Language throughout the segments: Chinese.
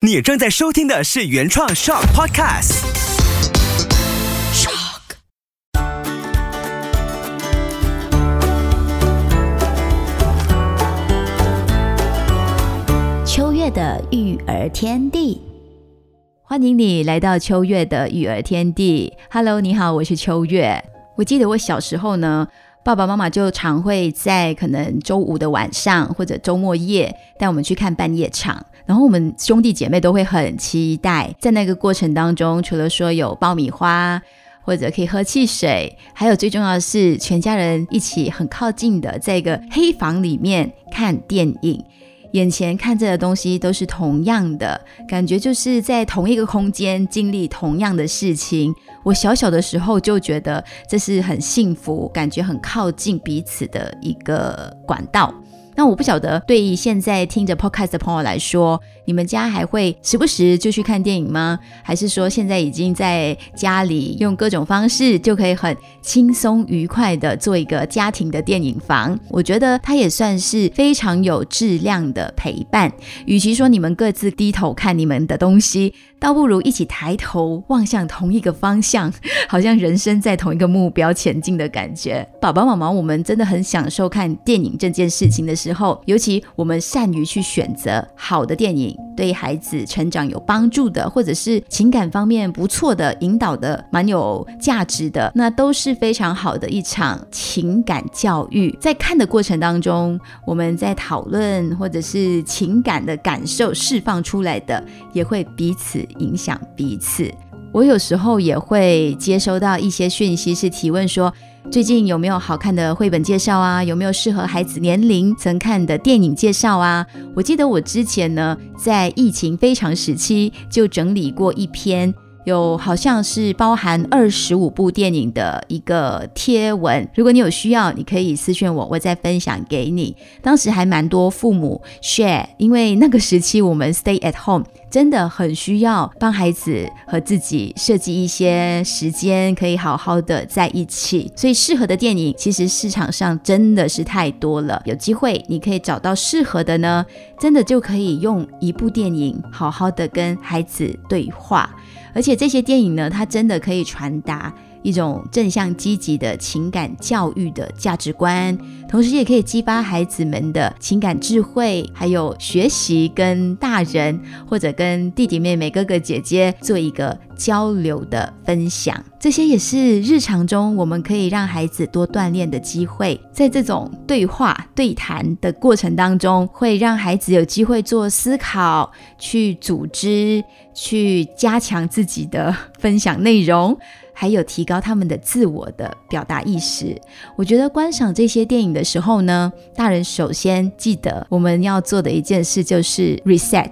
你正在收听的是原创 Shock Podcast。Shock。秋月的育儿天地，欢迎你来到秋月的育儿天地。Hello，你好，我是秋月。我记得我小时候呢。爸爸妈妈就常会在可能周五的晚上或者周末夜带我们去看半夜场，然后我们兄弟姐妹都会很期待，在那个过程当中，除了说有爆米花或者可以喝汽水，还有最重要的是全家人一起很靠近的在一个黑房里面看电影。眼前看着的东西都是同样的，感觉就是在同一个空间经历同样的事情。我小小的时候就觉得这是很幸福，感觉很靠近彼此的一个管道。那我不晓得，对于现在听着 podcast 的朋友来说，你们家还会时不时就去看电影吗？还是说现在已经在家里用各种方式就可以很轻松愉快的做一个家庭的电影房？我觉得它也算是非常有质量的陪伴。与其说你们各自低头看你们的东西，倒不如一起抬头望向同一个方向，好像人生在同一个目标前进的感觉。爸爸妈妈，我们真的很享受看电影这件事情的时。候，尤其我们善于去选择好的电影，对孩子成长有帮助的，或者是情感方面不错的引导的，蛮有价值的，那都是非常好的一场情感教育。在看的过程当中，我们在讨论或者是情感的感受释放出来的，也会彼此影响彼此。我有时候也会接收到一些讯息，是提问说。最近有没有好看的绘本介绍啊？有没有适合孩子年龄层看的电影介绍啊？我记得我之前呢，在疫情非常时期就整理过一篇。有好像是包含二十五部电影的一个贴文，如果你有需要，你可以私信我，我再分享给你。当时还蛮多父母 share，因为那个时期我们 stay at home，真的很需要帮孩子和自己设计一些时间，可以好好的在一起。所以适合的电影其实市场上真的是太多了，有机会你可以找到适合的呢，真的就可以用一部电影好好的跟孩子对话。而且这些电影呢，它真的可以传达一种正向积极的情感教育的价值观，同时也可以激发孩子们的情感智慧，还有学习跟大人或者跟弟弟妹妹、哥哥姐姐做一个交流的分享。这些也是日常中我们可以让孩子多锻炼的机会。在这种对话对谈的过程当中，会让孩子有机会做思考、去组织。去加强自己的分享内容，还有提高他们的自我的表达意识。我觉得观赏这些电影的时候呢，大人首先记得我们要做的一件事就是 reset，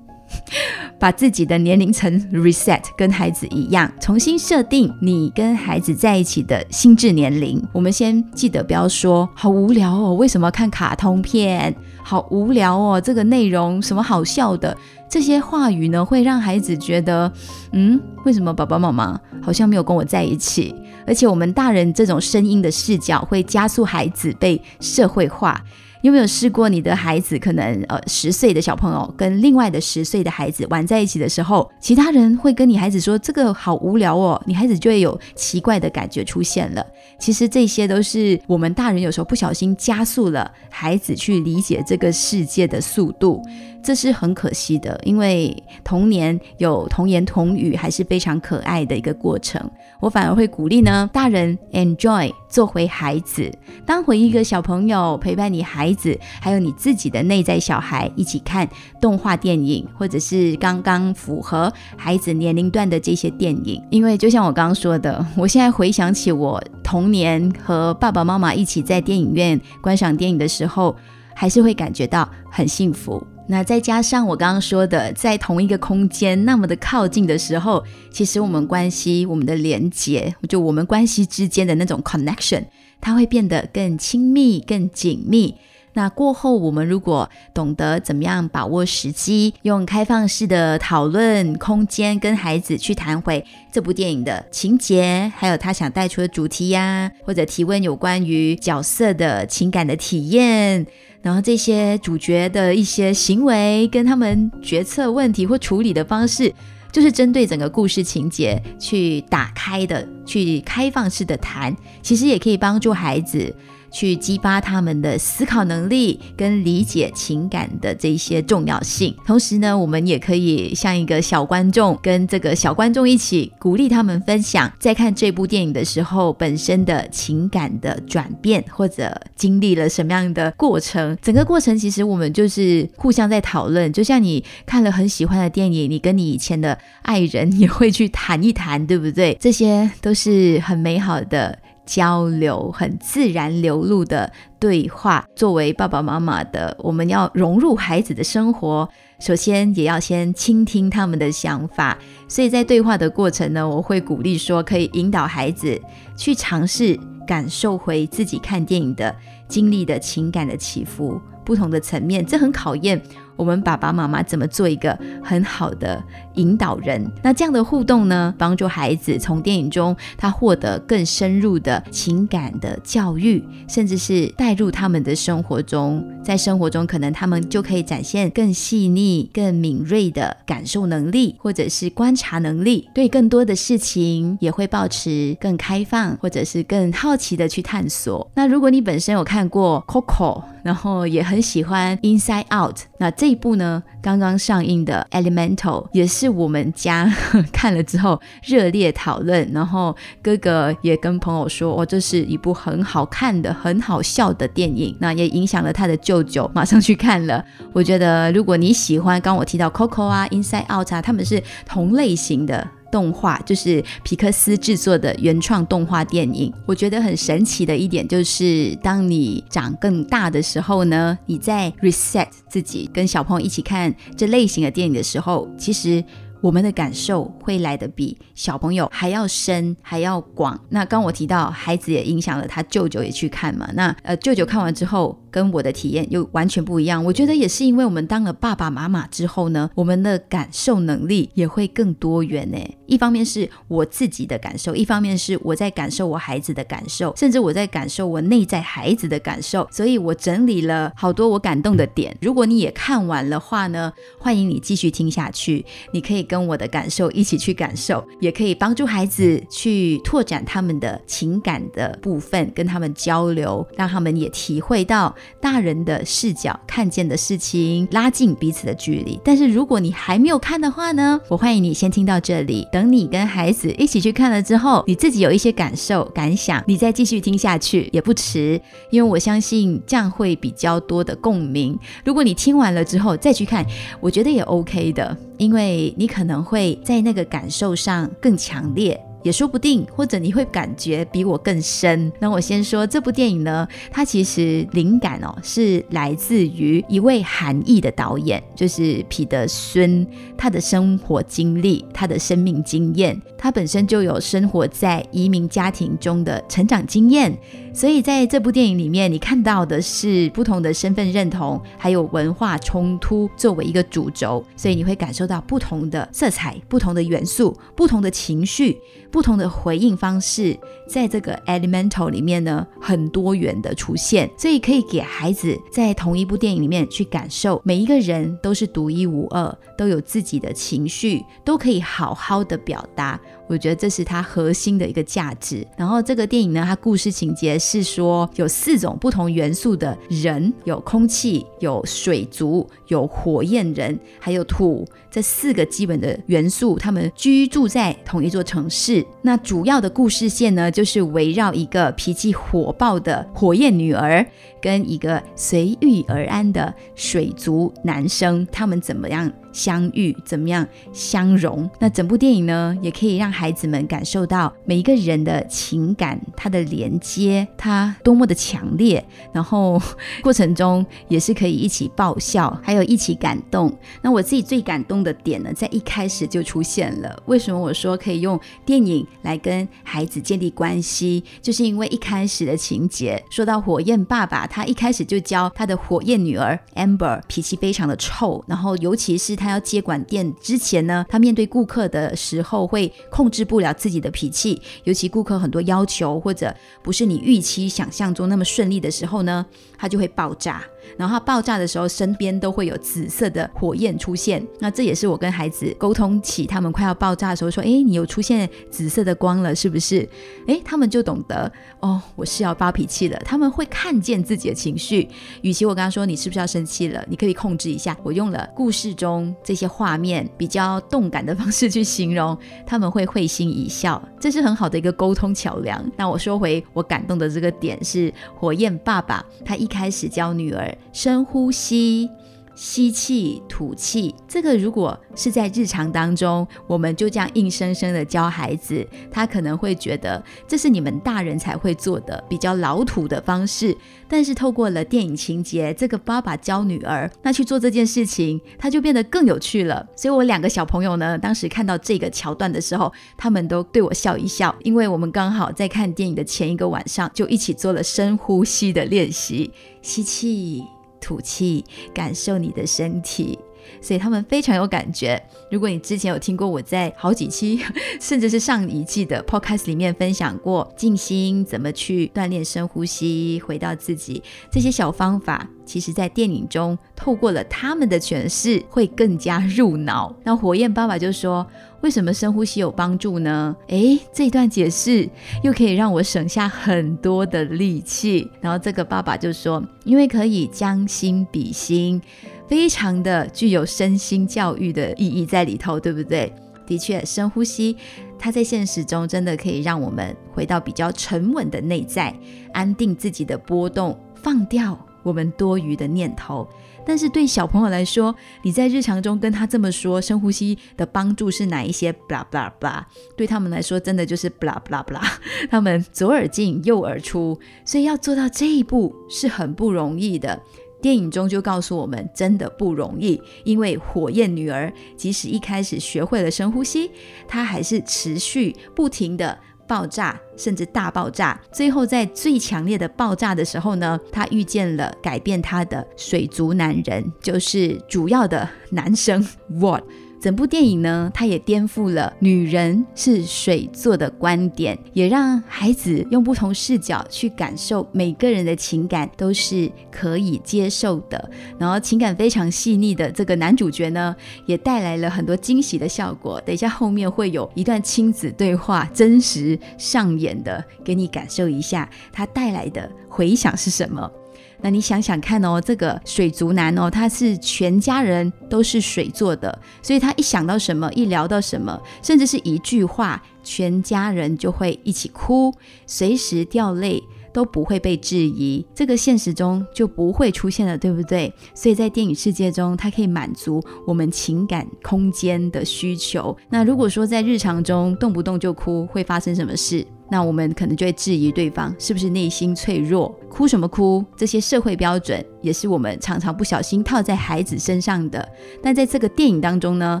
把自己的年龄层 reset，跟孩子一样，重新设定你跟孩子在一起的心智年龄。我们先记得不要说好无聊哦，为什么看卡通片？好无聊哦，这个内容什么好笑的？这些话语呢，会让孩子觉得，嗯，为什么爸爸妈妈好像没有跟我在一起？而且我们大人这种声音的视角，会加速孩子被社会化。有没有试过你的孩子可能呃十岁的小朋友跟另外的十岁的孩子玩在一起的时候，其他人会跟你孩子说这个好无聊哦，你孩子就会有奇怪的感觉出现了。其实这些都是我们大人有时候不小心加速了孩子去理解这个世界的速度。这是很可惜的，因为童年有童言童语还是非常可爱的一个过程。我反而会鼓励呢，大人 enjoy 做回孩子，当回一个小朋友，陪伴你孩子，还有你自己的内在小孩一起看动画电影，或者是刚刚符合孩子年龄段的这些电影。因为就像我刚刚说的，我现在回想起我童年和爸爸妈妈一起在电影院观赏电影的时候，还是会感觉到很幸福。那再加上我刚刚说的，在同一个空间那么的靠近的时候，其实我们关系、我们的连接，就我们关系之间的那种 connection，它会变得更亲密、更紧密。那过后，我们如果懂得怎么样把握时机，用开放式的讨论空间跟孩子去谈回这部电影的情节，还有他想带出的主题呀，或者提问有关于角色的情感的体验，然后这些主角的一些行为跟他们决策问题或处理的方式。就是针对整个故事情节去打开的，去开放式的谈，其实也可以帮助孩子。去激发他们的思考能力跟理解情感的这些重要性。同时呢，我们也可以像一个小观众，跟这个小观众一起鼓励他们分享，在看这部电影的时候本身的情感的转变，或者经历了什么样的过程。整个过程其实我们就是互相在讨论。就像你看了很喜欢的电影，你跟你以前的爱人也会去谈一谈，对不对？这些都是很美好的。交流很自然流露的对话，作为爸爸妈妈的，我们要融入孩子的生活，首先也要先倾听他们的想法。所以在对话的过程呢，我会鼓励说，可以引导孩子去尝试感受回自己看电影的经历的情感的起伏，不同的层面，这很考验。我们爸爸妈妈怎么做一个很好的引导人？那这样的互动呢，帮助孩子从电影中他获得更深入的情感的教育，甚至是带入他们的生活中，在生活中可能他们就可以展现更细腻、更敏锐的感受能力，或者是观察能力，对更多的事情也会保持更开放，或者是更好奇的去探索。那如果你本身有看过 Coco，然后也很很喜欢 Inside Out，那这这一部呢，刚刚上映的《Elemental》也是我们家 看了之后热烈讨论，然后哥哥也跟朋友说：“哦，这是一部很好看的、很好笑的电影。”那也影响了他的舅舅，马上去看了。我觉得，如果你喜欢刚我提到《Coco》啊，《Inside Out》啊，他们是同类型的。动画就是皮克斯制作的原创动画电影。我觉得很神奇的一点就是，当你长更大的时候呢，你在 reset 自己，跟小朋友一起看这类型的电影的时候，其实。我们的感受会来的比小朋友还要深，还要广。那刚我提到孩子也影响了他舅舅也去看嘛。那呃舅舅看完之后，跟我的体验又完全不一样。我觉得也是因为我们当了爸爸妈妈之后呢，我们的感受能力也会更多元呢。一方面是我自己的感受，一方面是我在感受我孩子的感受，甚至我在感受我内在孩子的感受。所以我整理了好多我感动的点。如果你也看完的话呢，欢迎你继续听下去。你可以。跟我的感受一起去感受，也可以帮助孩子去拓展他们的情感的部分，跟他们交流，让他们也体会到大人的视角看见的事情，拉近彼此的距离。但是如果你还没有看的话呢，我欢迎你先听到这里，等你跟孩子一起去看了之后，你自己有一些感受感想，你再继续听下去也不迟，因为我相信这样会比较多的共鸣。如果你听完了之后再去看，我觉得也 OK 的。因为你可能会在那个感受上更强烈。也说不定，或者你会感觉比我更深。那我先说这部电影呢，它其实灵感哦是来自于一位韩裔的导演，就是彼得孙，他的生活经历，他的生命经验，他本身就有生活在移民家庭中的成长经验，所以在这部电影里面，你看到的是不同的身份认同，还有文化冲突作为一个主轴，所以你会感受到不同的色彩、不同的元素、不同的情绪。不同的回应方式，在这个 Elemental 里面呢，很多元的出现，所以可以给孩子在同一部电影里面去感受，每一个人都是独一无二，都有自己的情绪，都可以好好的表达。我觉得这是它核心的一个价值。然后这个电影呢，它故事情节是说有四种不同元素的人，有空气，有水族，有火焰人，还有土，这四个基本的元素，他们居住在同一座城市。那主要的故事线呢，就是围绕一个脾气火爆的火焰女儿，跟一个随遇而安的水族男生，他们怎么样？相遇，怎么样相融。那整部电影呢，也可以让孩子们感受到每一个人的情感，他的连接，他多么的强烈。然后过程中也是可以一起爆笑，还有一起感动。那我自己最感动的点呢，在一开始就出现了。为什么我说可以用电影来跟孩子建立关系？就是因为一开始的情节，说到火焰爸爸，他一开始就教他的火焰女儿 Amber 脾气非常的臭，然后尤其是他要接管店之前呢，他面对顾客的时候会控制不了自己的脾气，尤其顾客很多要求或者不是你预期想象中那么顺利的时候呢，他就会爆炸。然后爆炸的时候，身边都会有紫色的火焰出现。那这也是我跟孩子沟通起他们快要爆炸的时候说：“哎，你有出现紫色的光了，是不是？”哎，他们就懂得哦，我是要发脾气了。他们会看见自己的情绪。与其我跟他说你是不是要生气了，你可以控制一下。我用了故事中这些画面比较动感的方式去形容，他们会会心一笑。这是很好的一个沟通桥梁。那我说回我感动的这个点是火焰爸爸，他一开始教女儿。深呼吸，吸气，吐气。这个如果是在日常当中，我们就这样硬生生的教孩子，他可能会觉得这是你们大人才会做的比较老土的方式。但是透过了电影情节，这个爸爸教女儿，那去做这件事情，他就变得更有趣了。所以我两个小朋友呢，当时看到这个桥段的时候，他们都对我笑一笑，因为我们刚好在看电影的前一个晚上，就一起做了深呼吸的练习，吸气。吐气，感受你的身体，所以他们非常有感觉。如果你之前有听过我在好几期，甚至是上一季的 podcast 里面分享过静心怎么去锻炼深呼吸，回到自己这些小方法，其实在电影中透过了他们的诠释，会更加入脑。那火焰爸爸就说。为什么深呼吸有帮助呢？诶，这一段解释又可以让我省下很多的力气。然后这个爸爸就说，因为可以将心比心，非常的具有身心教育的意义在里头，对不对？的确，深呼吸，它在现实中真的可以让我们回到比较沉稳的内在，安定自己的波动，放掉我们多余的念头。但是对小朋友来说，你在日常中跟他这么说，深呼吸的帮助是哪一些？blah blah blah，对他们来说，真的就是 blah blah blah，他们左耳进右耳出，所以要做到这一步是很不容易的。电影中就告诉我们，真的不容易，因为火焰女儿即使一开始学会了深呼吸，她还是持续不停的。爆炸，甚至大爆炸。最后，在最强烈的爆炸的时候呢，她遇见了改变她的水族男人，就是主要的男生 What。整部电影呢，它也颠覆了女人是水做的观点，也让孩子用不同视角去感受每个人的情感都是可以接受的。然后情感非常细腻的这个男主角呢，也带来了很多惊喜的效果。等一下后面会有一段亲子对话，真实上演的，给你感受一下他带来的回响是什么。那你想想看哦，这个水族男哦，他是全家人都是水做的，所以他一想到什么，一聊到什么，甚至是一句话，全家人就会一起哭，随时掉泪都不会被质疑。这个现实中就不会出现了，对不对？所以在电影世界中，它可以满足我们情感空间的需求。那如果说在日常中动不动就哭，会发生什么事？那我们可能就会质疑对方是不是内心脆弱，哭什么哭？这些社会标准也是我们常常不小心套在孩子身上的。但在这个电影当中呢，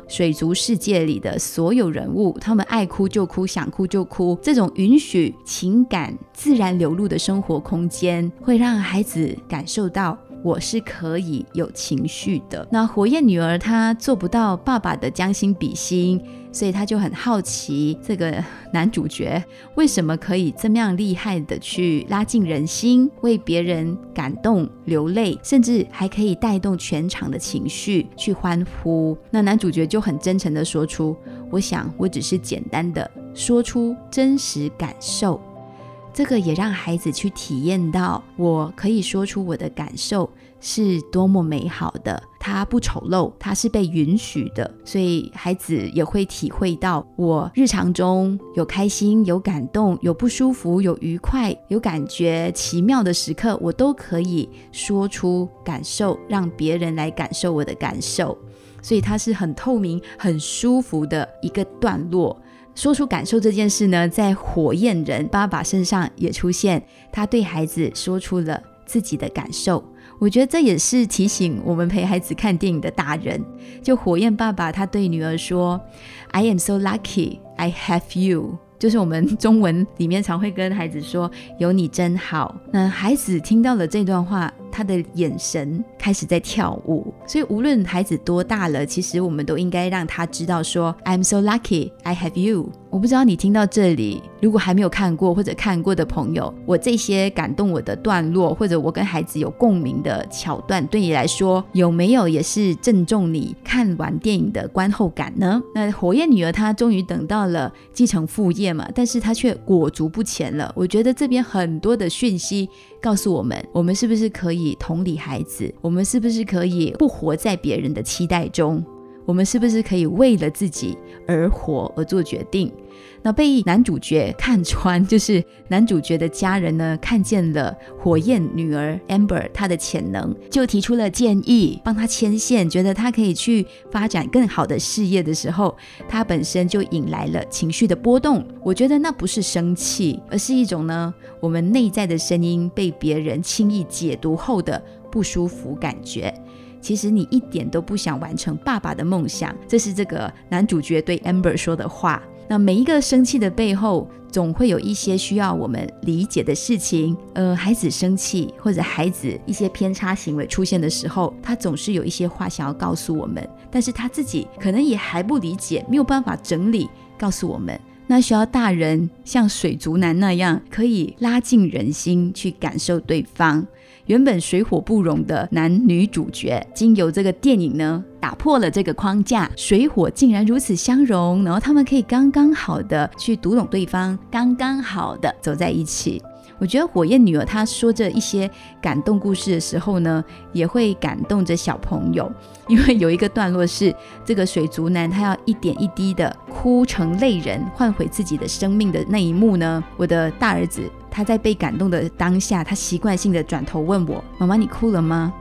水族世界里的所有人物，他们爱哭就哭，想哭就哭，这种允许情感自然流露的生活空间，会让孩子感受到我是可以有情绪的。那火焰女儿她做不到爸爸的将心比心。所以她就很好奇，这个男主角为什么可以这么样厉害的去拉近人心，为别人感动流泪，甚至还可以带动全场的情绪去欢呼。那男主角就很真诚的说出：“我想我只是简单的说出真实感受。”这个也让孩子去体验到，我可以说出我的感受是多么美好的。他不丑陋，他是被允许的，所以孩子也会体会到，我日常中有开心、有感动、有不舒服、有愉快、有感觉奇妙的时刻，我都可以说出感受，让别人来感受我的感受。所以它是很透明、很舒服的一个段落。说出感受这件事呢，在火焰人爸爸身上也出现，他对孩子说出了自己的感受。我觉得这也是提醒我们陪孩子看电影的大人。就火焰爸爸，他对女儿说：“I am so lucky, I have you。”就是我们中文里面常会跟孩子说“有你真好”。那孩子听到了这段话。他的眼神开始在跳舞，所以无论孩子多大了，其实我们都应该让他知道说，I'm so lucky I have you。我不知道你听到这里，如果还没有看过或者看过的朋友，我这些感动我的段落，或者我跟孩子有共鸣的桥段，对你来说有没有也是正中你看完电影的观后感呢？那火焰女儿她终于等到了继承父业嘛，但是她却裹足不前了。我觉得这边很多的讯息。告诉我们，我们是不是可以同理孩子？我们是不是可以不活在别人的期待中？我们是不是可以为了自己而活而做决定？那被男主角看穿，就是男主角的家人呢，看见了火焰女儿 Amber 她的潜能，就提出了建议，帮她牵线，觉得她可以去发展更好的事业的时候，她本身就引来了情绪的波动。我觉得那不是生气，而是一种呢，我们内在的声音被别人轻易解读后的不舒服感觉。其实你一点都不想完成爸爸的梦想，这是这个男主角对 Amber 说的话。那每一个生气的背后，总会有一些需要我们理解的事情。呃，孩子生气或者孩子一些偏差行为出现的时候，他总是有一些话想要告诉我们，但是他自己可能也还不理解，没有办法整理告诉我们。那需要大人像水族男那样，可以拉近人心去感受对方。原本水火不容的男女主角，经由这个电影呢，打破了这个框架，水火竟然如此相融，然后他们可以刚刚好的去读懂对方，刚刚好的走在一起。我觉得火焰女儿她说着一些感动故事的时候呢，也会感动着小朋友，因为有一个段落是这个水族男他要一点一滴的哭成泪人，换回自己的生命的那一幕呢，我的大儿子他在被感动的当下，他习惯性的转头问我：“妈妈，你哭了吗？”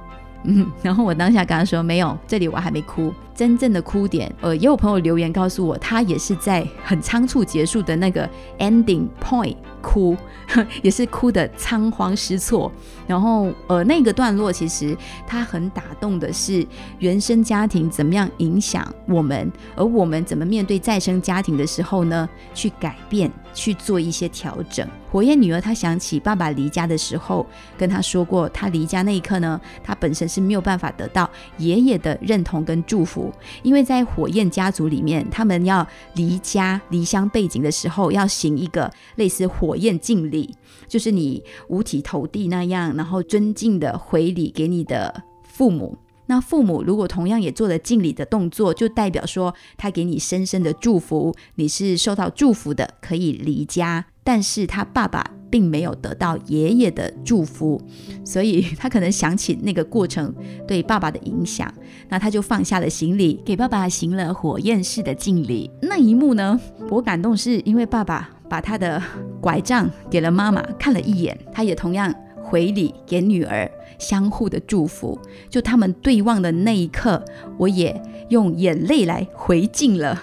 嗯，然后我当下跟他说：“没有，这里我还没哭。”真正的哭点，呃，也有朋友留言告诉我，他也是在很仓促结束的那个 ending point 哭，也是哭的仓皇失措。然后，呃，那个段落其实他很打动的是原生家庭怎么样影响我们，而我们怎么面对再生家庭的时候呢？去改变，去做一些调整。火焰女儿她想起爸爸离家的时候，跟他说过，他离家那一刻呢，他本身是没有办法得到爷爷的认同跟祝福。因为在火焰家族里面，他们要离家离乡背景的时候，要行一个类似火焰敬礼，就是你五体投地那样，然后尊敬的回礼给你的父母。那父母如果同样也做了敬礼的动作，就代表说他给你深深的祝福，你是受到祝福的，可以离家。但是他爸爸并没有得到爷爷的祝福，所以 他可能想起那个过程对爸爸的影响，那他就放下了行李，给爸爸行了火焰式的敬礼。那一幕呢，我感动是因为爸爸把他的拐杖给了妈妈看了一眼，他也同样回礼给女儿，相互的祝福。就他们对望的那一刻，我也用眼泪来回敬了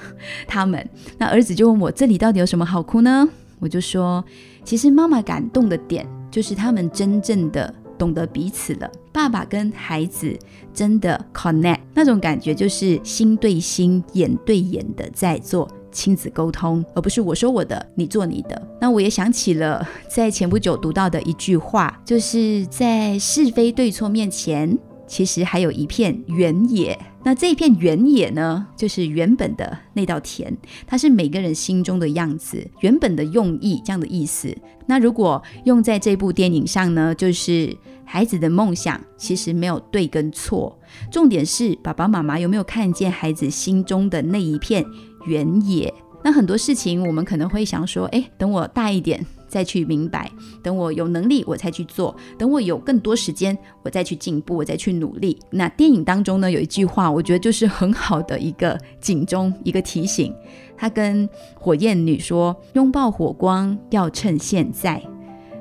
他们。那儿子就问我，这里到底有什么好哭呢？我就说，其实妈妈感动的点，就是他们真正的懂得彼此了。爸爸跟孩子真的 connect，那种感觉就是心对心、眼对眼的在做亲子沟通，而不是我说我的，你做你的。那我也想起了在前不久读到的一句话，就是在是非对错面前。其实还有一片原野，那这片原野呢，就是原本的那道田，它是每个人心中的样子，原本的用意这样的意思。那如果用在这部电影上呢，就是孩子的梦想其实没有对跟错，重点是爸爸妈妈有没有看见孩子心中的那一片原野。那很多事情我们可能会想说，哎，等我大一点。再去明白，等我有能力，我才去做；等我有更多时间，我再去进步，我再去努力。那电影当中呢，有一句话，我觉得就是很好的一个警钟，一个提醒。他跟火焰女说：“拥抱火光要趁现在。”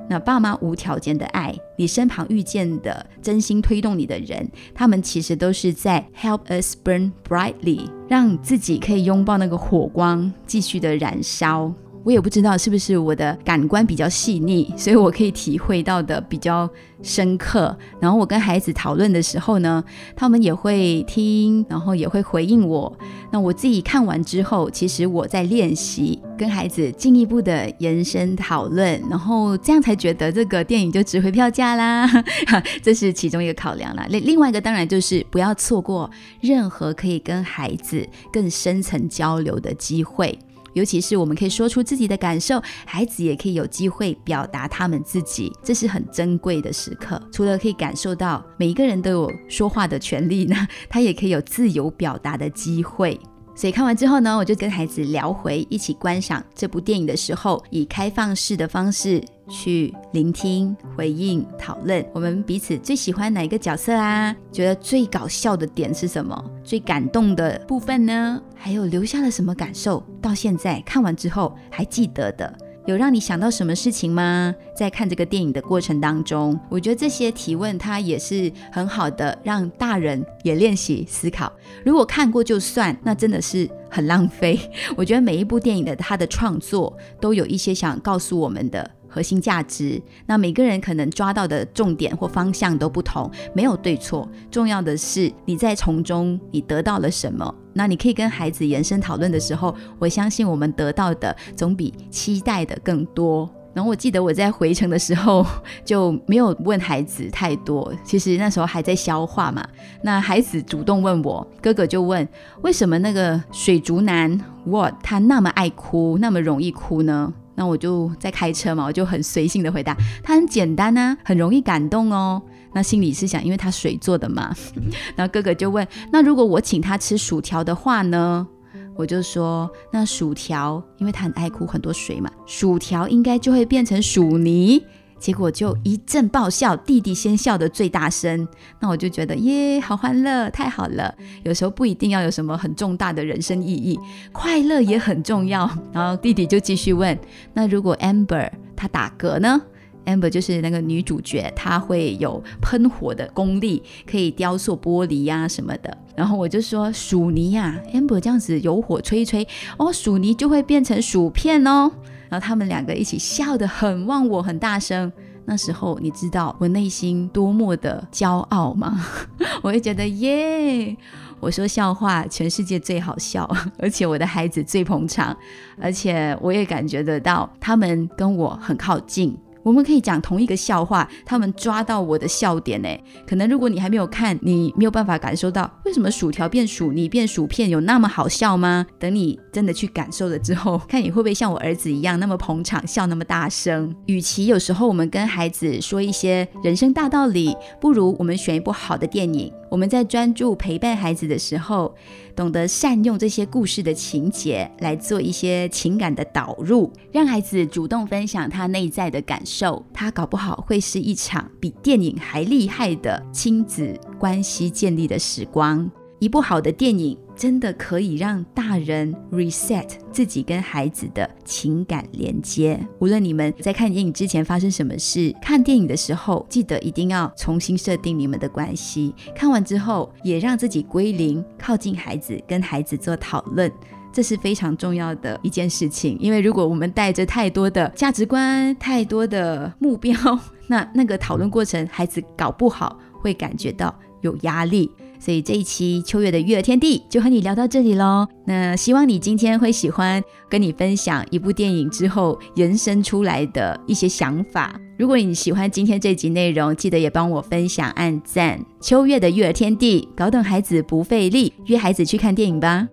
那爸妈无条件的爱，你身旁遇见的真心推动你的人，他们其实都是在 help us burn brightly，让自己可以拥抱那个火光，继续的燃烧。我也不知道是不是我的感官比较细腻，所以我可以体会到的比较深刻。然后我跟孩子讨论的时候呢，他们也会听，然后也会回应我。那我自己看完之后，其实我在练习跟孩子进一步的延伸讨论，然后这样才觉得这个电影就值回票价啦。这是其中一个考量啦。另另外一个当然就是不要错过任何可以跟孩子更深层交流的机会。尤其是我们可以说出自己的感受，孩子也可以有机会表达他们自己，这是很珍贵的时刻。除了可以感受到每一个人都有说话的权利呢，他也可以有自由表达的机会。所以看完之后呢，我就跟孩子聊回一起观赏这部电影的时候，以开放式的方式去聆听、回应、讨论，我们彼此最喜欢哪一个角色啊？觉得最搞笑的点是什么？最感动的部分呢？还有留下了什么感受？到现在看完之后还记得的？有让你想到什么事情吗？在看这个电影的过程当中，我觉得这些提问它也是很好的，让大人也练习思考。如果看过就算，那真的是很浪费。我觉得每一部电影的它的创作都有一些想告诉我们的。核心价值，那每个人可能抓到的重点或方向都不同，没有对错，重要的是你在从中你得到了什么。那你可以跟孩子延伸讨论的时候，我相信我们得到的总比期待的更多。然后我记得我在回程的时候就没有问孩子太多，其实那时候还在消化嘛。那孩子主动问我，哥哥就问为什么那个水族男 What 他那么爱哭，那么容易哭呢？那我就在开车嘛，我就很随性的回答，他很简单啊，很容易感动哦。那心里是想，因为他水做的嘛。然后哥哥就问，那如果我请他吃薯条的话呢？我就说，那薯条，因为他很爱哭，很多水嘛，薯条应该就会变成薯泥。结果就一阵爆笑，弟弟先笑得最大声。那我就觉得耶，好欢乐，太好了。有时候不一定要有什么很重大的人生意义，快乐也很重要。然后弟弟就继续问：那如果 Amber 她打嗝呢？Amber 就是那个女主角，她会有喷火的功力，可以雕塑玻璃呀什么的。然后我就说薯泥呀，Amber 这样子有火吹一吹，哦，薯泥就会变成薯片哦。然后他们两个一起笑得很忘我，很大声。那时候你知道我内心多么的骄傲吗？我会觉得耶，我说笑话全世界最好笑，而且我的孩子最捧场，而且我也感觉得到他们跟我很靠近。我们可以讲同一个笑话，他们抓到我的笑点呢。可能如果你还没有看，你没有办法感受到为什么薯条变薯泥变薯片有那么好笑吗？等你真的去感受了之后，看你会不会像我儿子一样那么捧场，笑那么大声。与其有时候我们跟孩子说一些人生大道理，不如我们选一部好的电影。我们在专注陪伴孩子的时候，懂得善用这些故事的情节来做一些情感的导入，让孩子主动分享他内在的感受，他搞不好会是一场比电影还厉害的亲子关系建立的时光。一部好的电影。真的可以让大人 reset 自己跟孩子的情感连接。无论你们在看电影之前发生什么事，看电影的时候记得一定要重新设定你们的关系。看完之后也让自己归零，靠近孩子，跟孩子做讨论，这是非常重要的一件事情。因为如果我们带着太多的价值观、太多的目标，那那个讨论过程孩子搞不好会感觉到有压力。所以这一期秋月的育儿天地就和你聊到这里喽。那希望你今天会喜欢跟你分享一部电影之后延伸出来的一些想法。如果你喜欢今天这集内容，记得也帮我分享、按赞。秋月的育儿天地，搞懂孩子不费力，约孩子去看电影吧。